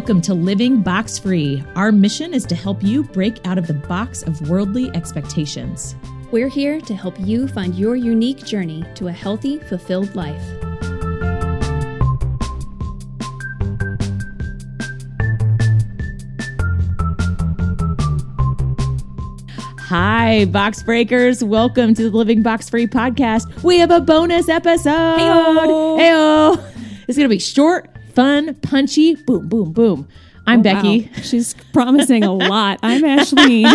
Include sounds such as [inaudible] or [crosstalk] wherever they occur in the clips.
Welcome to Living Box Free. Our mission is to help you break out of the box of worldly expectations. We're here to help you find your unique journey to a healthy, fulfilled life. Hi, box breakers. Welcome to the Living Box Free podcast. We have a bonus episode. Hey. It's going to be short, fun, punchy. Boom, boom, boom. I'm Becky. Wow. [laughs] She's promising a lot. I'm Ashley. [laughs]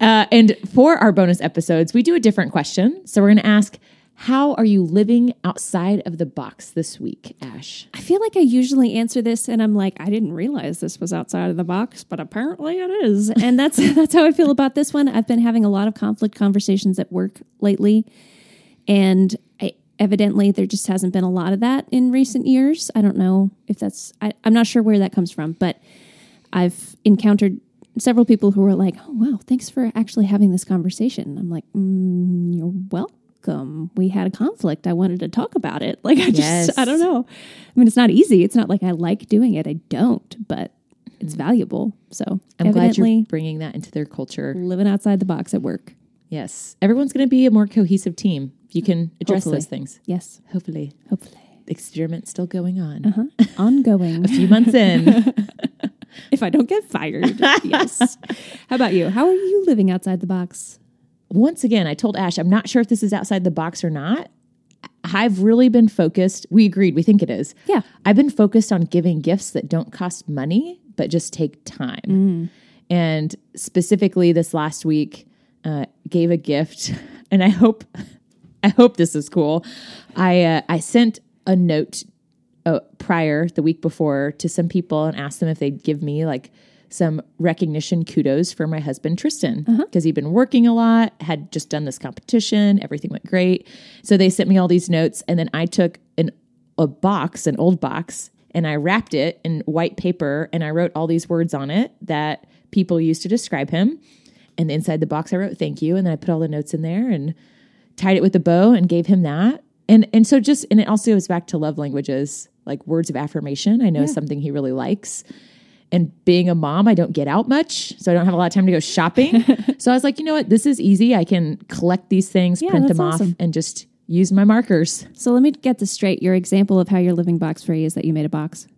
Uh, and for our bonus episodes, we do a different question. So we're going to ask, how are you living outside of the box this week, Ash? I feel like I usually answer this and I'm like, I didn't realize this was outside of the box, but apparently it is. And that's [laughs] that's how I feel about this one. I've been having a lot of conflict conversations at work lately. And I, evidently there just hasn't been a lot of that in recent years. I don't know if that's I, I'm not sure where that comes from, but I've encountered several people who were like, "Oh wow, thanks for actually having this conversation." I'm like, mm, "You're welcome. We had a conflict. I wanted to talk about it. [laughs] Like I just Yes. I don't know. I mean, it's not easy. It's not like I like doing it. I don't, but it's valuable. So I'm glad you're bringing that into their culture. living outside the box at work. Yes. Everyone's going to be a more cohesive team. if You can address Hopefully. those things. Yes, Hopefully. hopefully. Experiment still going on. Uh-huh. [laughs] Ongoing. A few months in. [laughs] if I don't get fired. yes. How about you? How are you living outside the box? Once again, I told Ash, I'm not sure if this is outside the box or not. I've really been focused. We agreed. We think it is. Yeah. I've been focused on giving gifts that don't cost money, but just take time. And specifically, this last week, uh, gave a gift, [laughs] and I hope, [laughs] I hope this is cool. I uh, I sent a note uh, prior the week before to some people and asked them if they'd give me like some recognition kudos for my husband Tristan because he'd been working a lot, had just done this competition, everything went great. So they sent me all these notes, and then I took an a box, an old box, and I wrapped it in white paper and I wrote all these words on it that people used to describe him. And inside the box, I wrote thank you, and then I put all the notes in there and tied it with a bow and gave him that. And and so just and it also goes back to love languages, like words of affirmation. I know is something he really likes. And being a mom, I don't get out much, so I don't have a lot of time to go shopping. [laughs] so I was like, you know what, this is easy. I can collect these things, Yeah, print them off, awesome. and just use my markers. So let me get this straight. Your example of how you're living box free is that you made a box.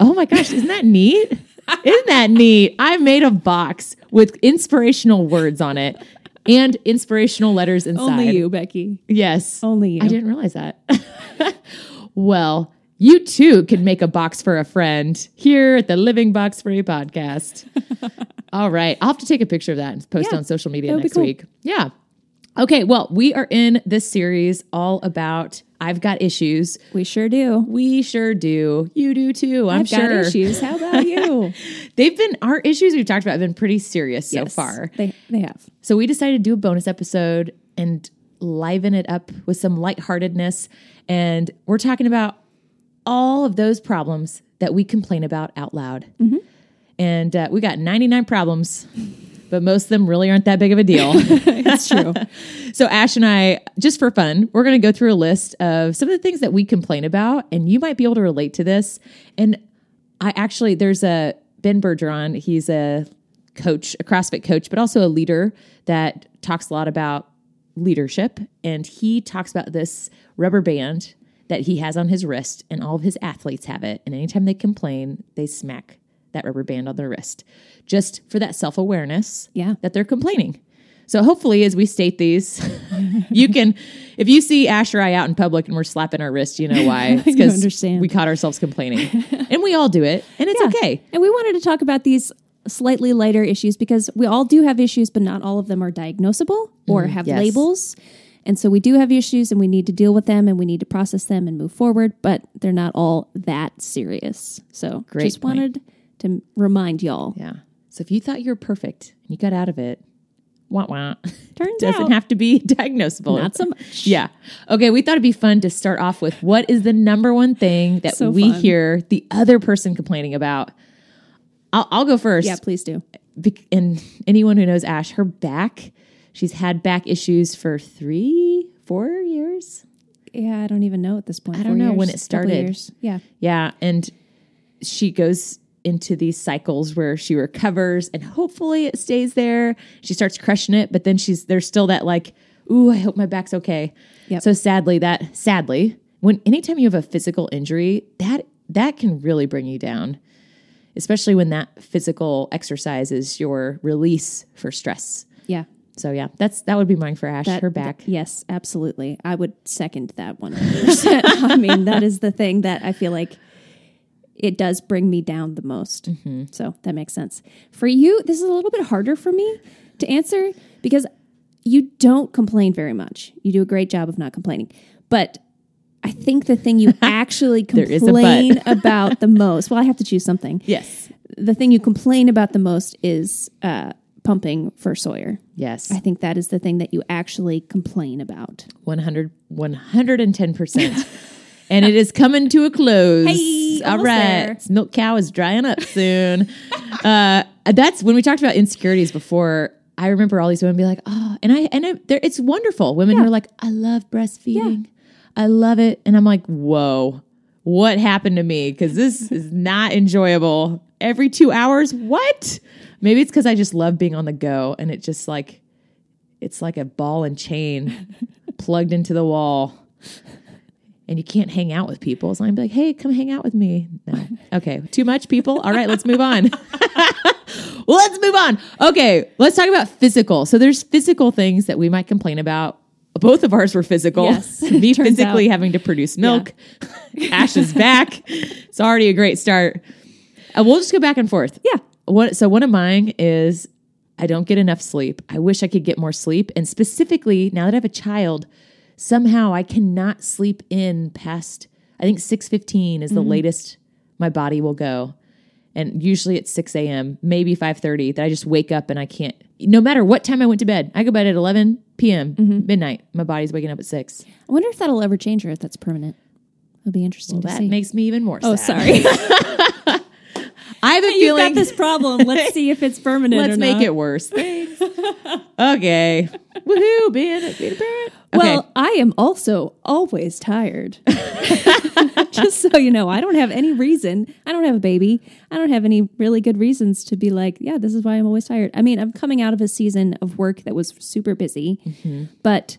Oh my gosh, isn't that neat? [laughs] isn't that neat? I made a box with inspirational words on it and inspirational letters inside. Only you, Becky. Yes. Only you. I didn't realize that. [laughs] well, you too can make a box for a friend here at the Living Box Free podcast. [laughs] All right. I'll have to take a picture of that and post Yeah, on social media that would be next cool. week. Yeah. Okay. Well, we are in this series all about I've got issues. We sure do. We sure do. You do too. I'm I've sure. got issues. How about [laughs] you? They've been our issues we've talked about have been pretty serious so far. They they have. So we decided to do a bonus episode and liven it up with some lightheartedness. And we're talking about all of those problems that we complain about out loud. And uh, we got 99 problems, but most of them really aren't that big of a deal. [laughs] It's true. so Ash and I, just for fun, we're going to go through a list of some of the things that we complain about, and you might be able to relate to this. And I actually, there's a Ben Bergeron. He's a coach, a CrossFit coach, but also a leader that talks a lot about leadership. And he talks about this rubber band that he has on his wrist, and all of his athletes have it. And anytime they complain, they smack that rubber band on their wrist just for that self awareness Yeah. that they're complaining. So hopefully, as we state these, [laughs] you can, if you see Ash or I out in public and we're slapping our wrist, you know why? [laughs] It's understand. we caught ourselves complaining, and we all do it, and it's Yeah. okay. And we wanted to talk about these slightly lighter issues because we all do have issues, but not all of them are diagnosable or mm, have yes. labels. And so we do have issues and we need to deal with them and we need to process them and move forward, but they're not all that serious. So Great just point. wanted to remind y'all. Yeah. So if you thought you were perfect and you got out of it, wah wah, [laughs] Turns doesn't out have to be [laughs] diagnosable. not so much. Yeah. Okay. We thought it'd be fun to start off with what is the number one thing that So we fun. hear the other person complaining about. I'll, I'll go first. Yeah, please do. Bec- and anyone who knows Ash, her back, she's had back issues for three, four years. Yeah, I don't even know at this point. I don't know when it started. years. Yeah. Yeah. And she goes into these cycles where she recovers and hopefully it stays there. She starts crushing it, but then she's there's still that like, ooh, I hope my back's okay. Yep. So sadly, that sadly, when anytime you have a physical injury, that that can really bring you down. Especially when that physical exercise is your release for stress. Yeah. So yeah, that's that would be mine for Ash. That- her back. Yes, absolutely. I would second that 100%. [laughs] I mean, that is the thing that I feel like it does bring me down the most. So that makes sense. For you, this is a little bit harder for me to answer because you don't complain very much. You do a great job of not complaining. But I think the thing you [laughs] actually is a but. complain about the most, well, I have to choose something. yes. The thing you complain about the most is uh, pumping for Sawyer. Yes. I think that is the thing that you actually complain about. 100 110%. [laughs] and it is coming to a close. Hey, All right. there. Milk cow is drying up soon. [laughs] uh, that's when we talked about insecurities before. I remember all these women be like, "Oh," and I and I, there, it's wonderful. Women who are like, "I love breastfeeding, I love it," and I'm like, "Whoa, what happened to me? Because this is not enjoyable. Every two hours, what? Maybe it's because I just love being on the go, and it just like, it's like a ball and chain [laughs] plugged into the wall." And you can't hang out with people. So I'm like, hey, come hang out with me. No. Okay, too much people. All right, let's move on. [laughs] let's move on. Okay, let's talk about physical. So there's physical things that we might complain about. Both of ours were physical. Yes, [laughs] Me physically out. having to produce milk. [laughs] Ash's back. It's already a great start. Uh, we'll just go back and forth. Yeah. What, so one of mine is I don't get enough sleep. I wish I could get more sleep. And specifically, now that I have a child, somehow I cannot sleep in past I think six fifteen is the mm-hmm. latest my body will go. And usually it's six AM, maybe five thirty, that I just wake up and I can't no matter what time I went to bed. I go bed at eleven PM, mm-hmm. midnight. My body's waking up at six. I wonder if that'll ever change or if that's permanent. It'll be interesting to That see. makes me even more oh, sad. sorry. [laughs] [laughs] I have a You've feeling got this problem. Let's [laughs] see if it's permanent. Let's make not. it worse. Thanks. Okay. Woohoo, being a, being a parent. Okay. Well, I am also always tired. [laughs] Just so you know, I don't have any reason. I don't have a baby. I don't have any really good reasons to be like, yeah, this is why I'm always tired. I mean, I'm coming out of a season of work that was super busy, mm-hmm. but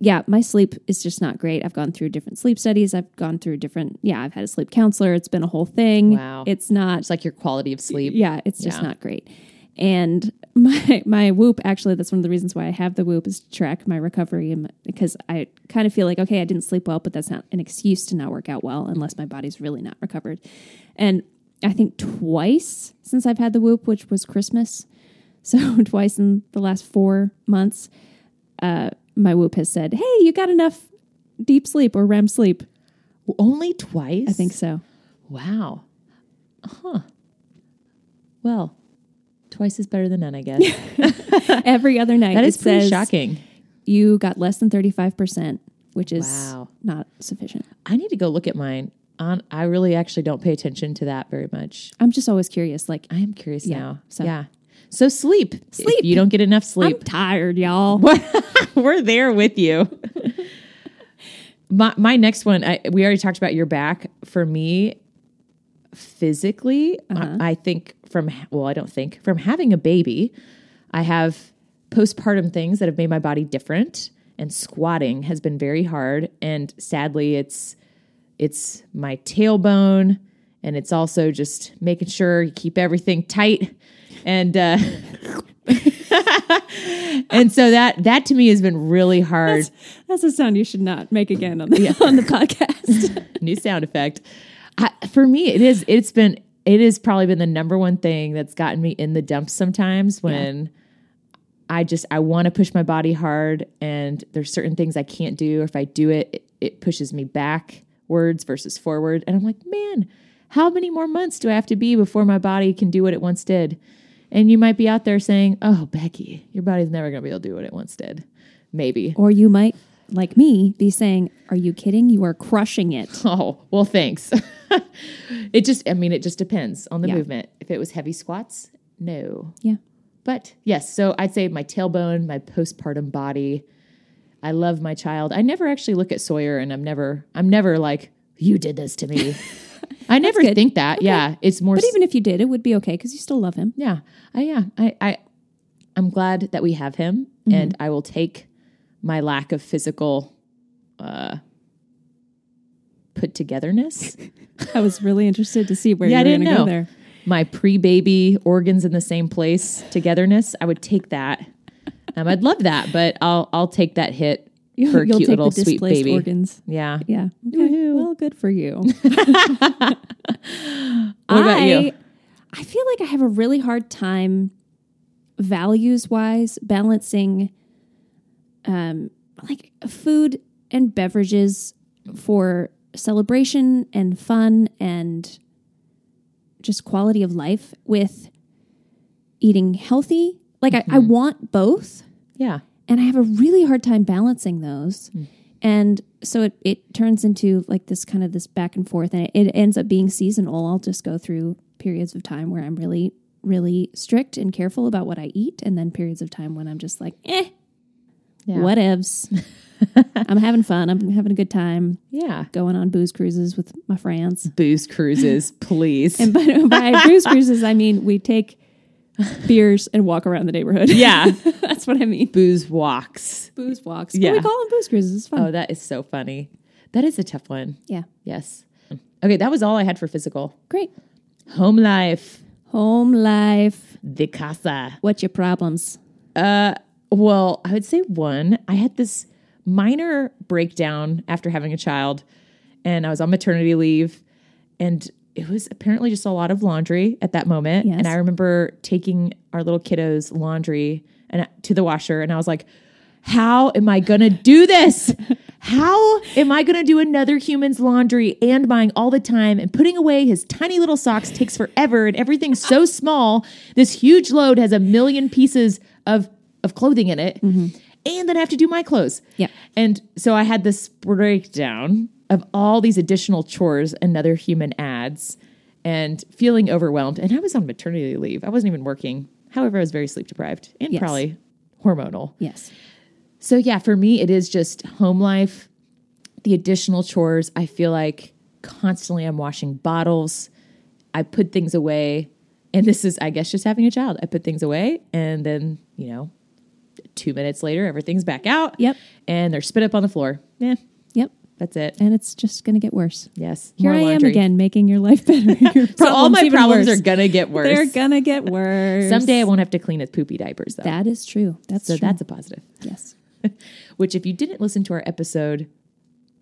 yeah, my sleep is just not great. I've gone through different sleep studies. I've gone through different, yeah, I've had a sleep counselor. It's been a whole thing. Wow. It's not it's like your quality of sleep. yeah, it's just Yeah. not great. And [laughs] my my whoop actually that's one of the reasons why I have the whoop is to track my recovery because I kind of feel like okay I didn't sleep well but that's not an excuse to not work out well unless my body's really not recovered. And I think twice since I've had the whoop which was Christmas. [laughs] So twice in the last 4 months uh my whoop has said, "Hey, you got enough deep sleep or REM sleep?" Only twice? I think so. Wow. Huh. Well, twice is better than none, I guess. [laughs] Every other night that is it pretty says, shocking. you got less than 35%, which is Wow. not sufficient. I need to go look at mine. On, I really actually don't pay attention to that very much. I'm just always curious. Like, I am curious Yeah, now. so- Yeah. So sleep. Sleep. If you don't get enough I'm sleep. tired, y'all. [laughs] We're there with you. my my next one, I, we already talked about your back. For me, physically, I, uh-huh. I think from well, I don't think from having a baby, I have postpartum things that have made my body different, and squatting has been very hard. And sadly, it's it's my tailbone, and it's also just making sure you keep everything tight. And uh, [laughs] and so that that to me has been really hard. That's a sound you should not make again on the, [laughs] on the podcast. [laughs] new sound effect. I, for me, it is. It's been. It has probably been the number one thing that's gotten me in the dumps sometimes when I just I want to push my body hard and there's certain things I can't do. Or if I do it, it, it pushes me backwards versus forward, and I'm like, man, how many more months do I have to be before my body can do what it once did? And you might be out there saying, "Oh, Becky, your body's never going to be able to do what it once did." Maybe. or you might, like me, be saying, Are you kidding? You are crushing it. [laughs] Oh, well, thanks. [laughs] it just, I mean, it just depends on the Yeah. movement. If it was heavy squats, no. Yeah. But yes, so I'd say my tailbone, my postpartum body. I love my child. I never actually look at Sawyer and I'm never, I'm never like, you did this to me. [laughs] I never good. think that. Yeah, it's more. But even if you did, it would be okay because you still love him. yeah, I yeah, I I I'm glad that we have him, Mm-hmm. and I will take my lack of physical uh put togetherness, [laughs] I was really interested to see where Yeah, you were going to go there. my pre-baby organs in the same place togetherness. I would take that. Um, I'd love that, but I'll I'll take that hit [laughs] You'll, for a you'll cute take little the sweet baby. organs. Yeah. Yeah. Okay. Well, good for you. [laughs] What about I, you? I feel like I have a really hard time values wise balancing um like food and beverages for celebration and fun and just quality of life with eating healthy. Like I, I want both Yeah. and I have a really hard time balancing those. And so it, it turns into like this kind of this back and forth, and it, it ends up being seasonal. I'll just go through periods of time where I'm really, really strict and careful about what I eat, and then periods of time when I'm just like, eh, Yeah. whatevs. [laughs] I'm having fun. I'm having a good time Yeah. going on booze cruises with my friends. Booze cruises, [laughs] please. And by, by booze cruises, I mean we take beers and walk around the neighborhood. yeah. [laughs] That's what I mean. Booze walks. Booze walks. Yeah. But we call them booze cruises. It's fun. Oh, that is so funny. That is a tough one. Yeah. Yes. Okay, that was all I had for physical. Great. Home life, Home life. the casa. What's your problems? Uh, Well, I would say one. I had this minor breakdown after having a child, and I was on maternity leave, and it was apparently just a lot of laundry at that moment. Yes. And I remember taking our little kiddos' laundry and uh, to the washer, and I was like, "How am I gonna do this? How am I gonna do another human's laundry and buying all the time? And putting away his tiny little socks takes forever, and everything's so small. This huge load has a million pieces of of clothing in it, mm-hmm. and then I have to do my clothes. Yeah. And so I had this breakdown of all these additional chores another human adds and feeling overwhelmed. And I was on maternity leave. I wasn't even working. However, I was very sleep deprived and Yes. probably hormonal. Yes. So yeah, for me, it is just home life, the additional chores. I feel like constantly I'm washing bottles. I put things away. And this is, I guess, just having a child. I put things away and then, you know, two minutes later, everything's back out. Yep. And they're spit up on the floor. Yeah, Yep. that's it. And it's just going to get worse. Yes. Here I am again, making your life better. [laughs] Your [laughs] so all my problems worse. are gonna get [laughs] worse. They're going to get worse. Someday I won't have to clean his poopy diapers though. That is true. That's so true. that's a positive. yes. Which, if you didn't listen to our episode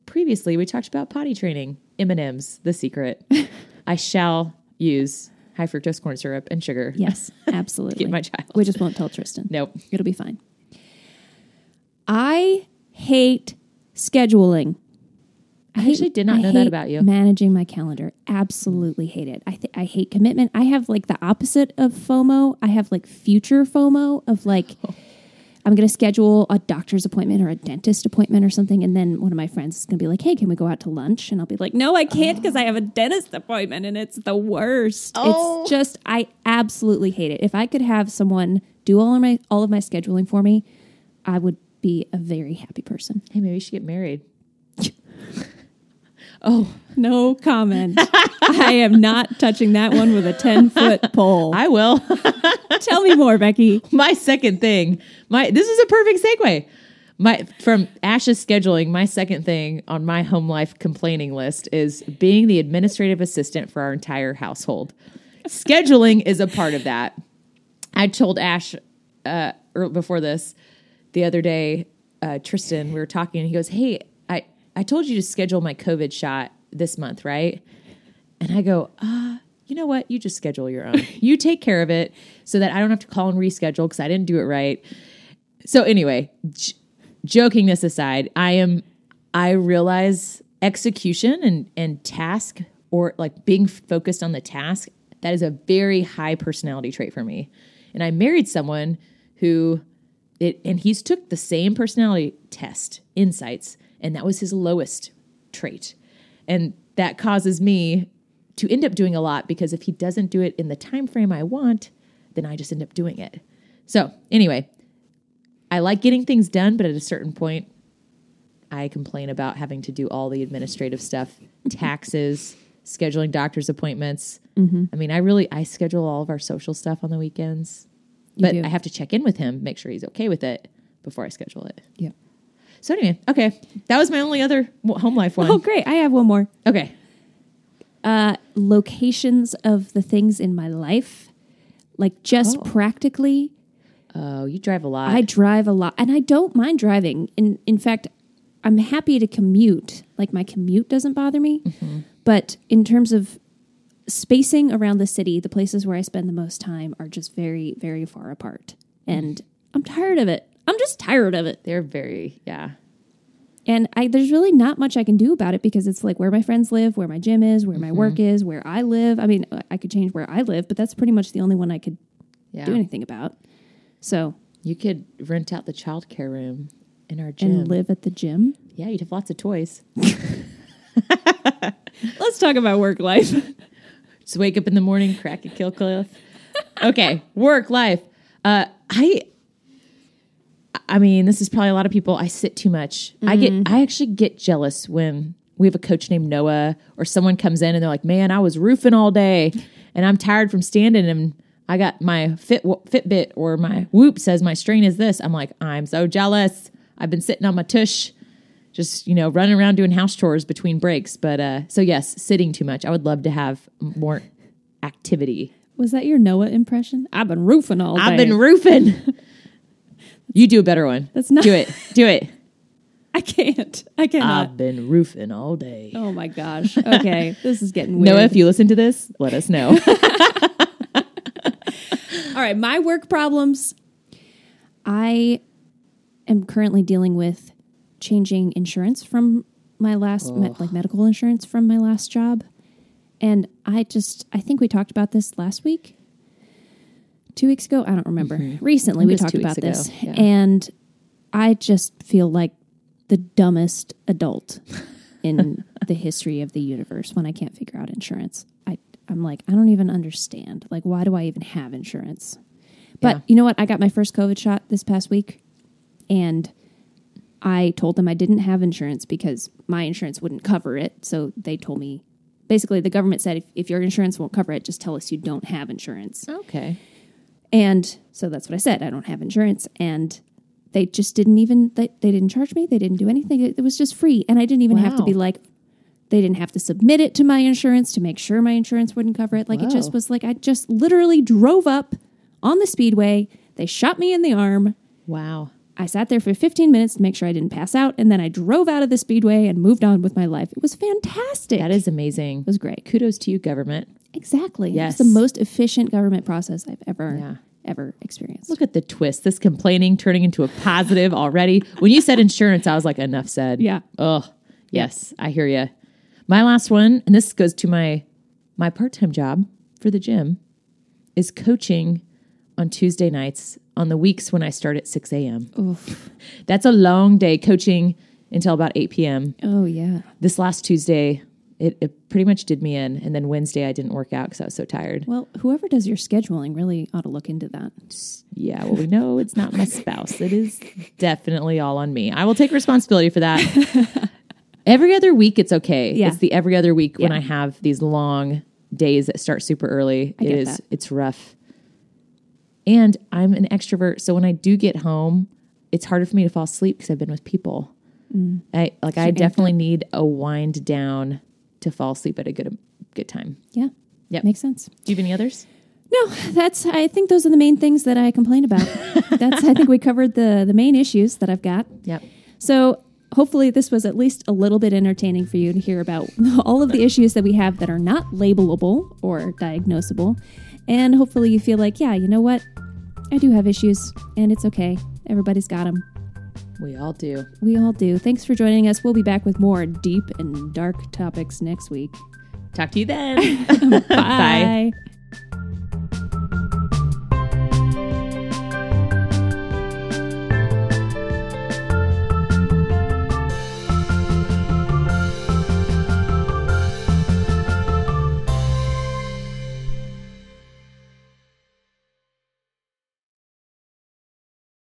previously, we talked about potty training. M and M's, the secret. I shall use high fructose corn syrup and sugar. Yes. Absolutely. Get my child. We just won't tell Tristan. Nope. It'll be fine. I hate scheduling. I actually did not I know that about you. Managing my calendar, absolutely hate it. I th- I hate commitment. I have like the opposite of FOMO. I have like future FOMO of like [laughs] I'm going to schedule a doctor's appointment or a dentist appointment or something, and then one of my friends is going to be like, "Hey, can we go out to lunch?" And I'll be like, "No, I can't because I have a dentist appointment, and it's the worst. Oh. It's just I absolutely hate it. If I could have someone do all of my all of my scheduling for me, I would be a very happy person." Hey, maybe should get married. [laughs] oh, No comment. [laughs] I am not touching that one with a 10 foot [laughs] pole. I will. Tell me more, Becky. my second thing. My this is a perfect segue. My from Ash's scheduling, my second thing on my home life complaining list is being the administrative assistant for our entire household. Scheduling is a part of that. I told Ash uh, er, before this the other day, uh, Tristan, we were talking, and he goes, "Hey, I I told you to schedule my COVID shot this month, right?" And I go, uh, you know what? You just schedule your own. you take care of it so that I don't have to call and reschedule because I didn't do it right. So anyway, j- joking this aside, I am I realize execution and and task or like being focused on the task that is a very high personality trait for me. And I married someone who it and he's took the same personality test, insights, and that was his lowest trait. And that causes me to end up doing a lot because if he doesn't do it in the time frame I want, then I just end up doing it. So, anyway, I like getting things done, but at a certain point, I complain about having to do all the administrative stuff, [laughs] taxes, scheduling doctor's appointments. Mm-hmm. I mean, I really I schedule all of our social stuff on the weekends, You but do. I have to check in with him, make sure he's okay with it before I schedule it. Yeah. So anyway, okay, that was my only other home life one. Oh, great. I have one more. Okay, Uh, locations of the things in my life, like just Oh. practically. oh, you drive a lot. I drive a lot, and I don't mind driving. In in fact, I'm happy to commute. Like my commute doesn't bother me. But in terms of spacing around the city, the places where I spend the most time are just very, very far apart, and I'm tired of it. I'm just tired of it. They're very yeah. And I, there's really not much I can do about it because it's like where my friends live, where my gym is, where my mm-hmm. work is, where I live. I mean, I could change where I live, but that's pretty much the only one I could Yeah, do anything about. So, you could rent out the childcare room in our gym. and live at the gym. yeah, you'd have lots of toys. [laughs] Let's talk about work life. [laughs] Just wake up in the morning, crack a kill cliff. Okay, work life. Uh, I, I mean, this is probably a lot of people. I sit too much. I get, I actually get jealous when we have a coach named Noah or someone comes in and they're like, "Man, I was roofing all day, and I'm tired from standing, and I got my Fit Fitbit or my Whoop says my strain is this." I'm like, I'm so jealous. I've been sitting on my tush just you know running around doing house chores between breaks but uh so yes sitting too much i would love to have more activity Was that your Noah impression? I've been roofing all day. i've been roofing you do a better one That's not- do it do it [laughs] I can't. I cannot. i've been roofing all day oh my gosh. Okay, [laughs] this is getting weird. noah if you listen to this let us know [laughs] All right, my work problems. I am currently dealing with changing insurance from my last me- like medical insurance from my last job. And I just I think we talked about this last week. 2 weeks ago, I don't remember. Recently we think it was talked about weeks this. yeah. And I just feel like the dumbest adult in the history of the universe when I can't figure out insurance. I I'm like, I don't even understand. Like why do I even have insurance? But Yeah. you know what? I got my first COVID shot this past week and I told them I didn't have insurance because my insurance wouldn't cover it. So they told me basically the government said if, if your insurance won't cover it, just tell us you don't have insurance. okay And so that's what I said. I don't have insurance. And they just didn't even, they, they didn't charge me. They didn't do anything. It, it was just free. And I didn't even have to be like, they didn't have to submit it to my insurance to make sure my insurance wouldn't cover it. Like it just was like, I just literally drove up on the speedway. They shot me in the arm. wow I sat there for 15 minutes to make sure I didn't pass out. And then I drove out of the speedway and moved on with my life. It was fantastic. that is amazing it was great. kudos to you government Exactly. Yes. It's the most efficient government process I've ever, Yeah. ever experienced. look at the twist this complaining turning into a positive already when you said insurance i was like enough said Yeah. Oh, yes, I hear you. My last one, and this goes to my my part time job for the gym, is coaching on Tuesday nights on the weeks when I start at six a.m. Oof. That's a long day coaching until about eight p.m. Oh, yeah. This last Tuesday, it, it pretty much did me in, and then Wednesday I didn't work out because I was so tired. Well, whoever does your scheduling really ought to look into that. Yeah, well, we know it's not my spouse. It is definitely all on me. I will take responsibility for that. [laughs] every other week, it's okay. Yeah. It's the every other week when I have these long days that start super early. I It get is. that. It's rough. And I'm an extrovert, so when I do get home, it's harder for me to fall asleep because I've been with people. Mm. I like. I you're definitely need a wind down to fall asleep at a good good time. Yeah. Yeah. Makes sense. Do you have any others? No, that's I think those are the main things that I complain about. [laughs] that's I think we covered the the main issues that I've got. Yep. So hopefully this was at least a little bit entertaining for you to hear about [laughs] all of the issues that we have that are not labelable or diagnosable. And hopefully you feel like, yeah, you know what? I do have issues and it's okay. Everybody's got them. We all do. We all do. Thanks for joining us. We'll be back with more deep and dark topics next week. Talk to you then. [laughs] [laughs] Bye.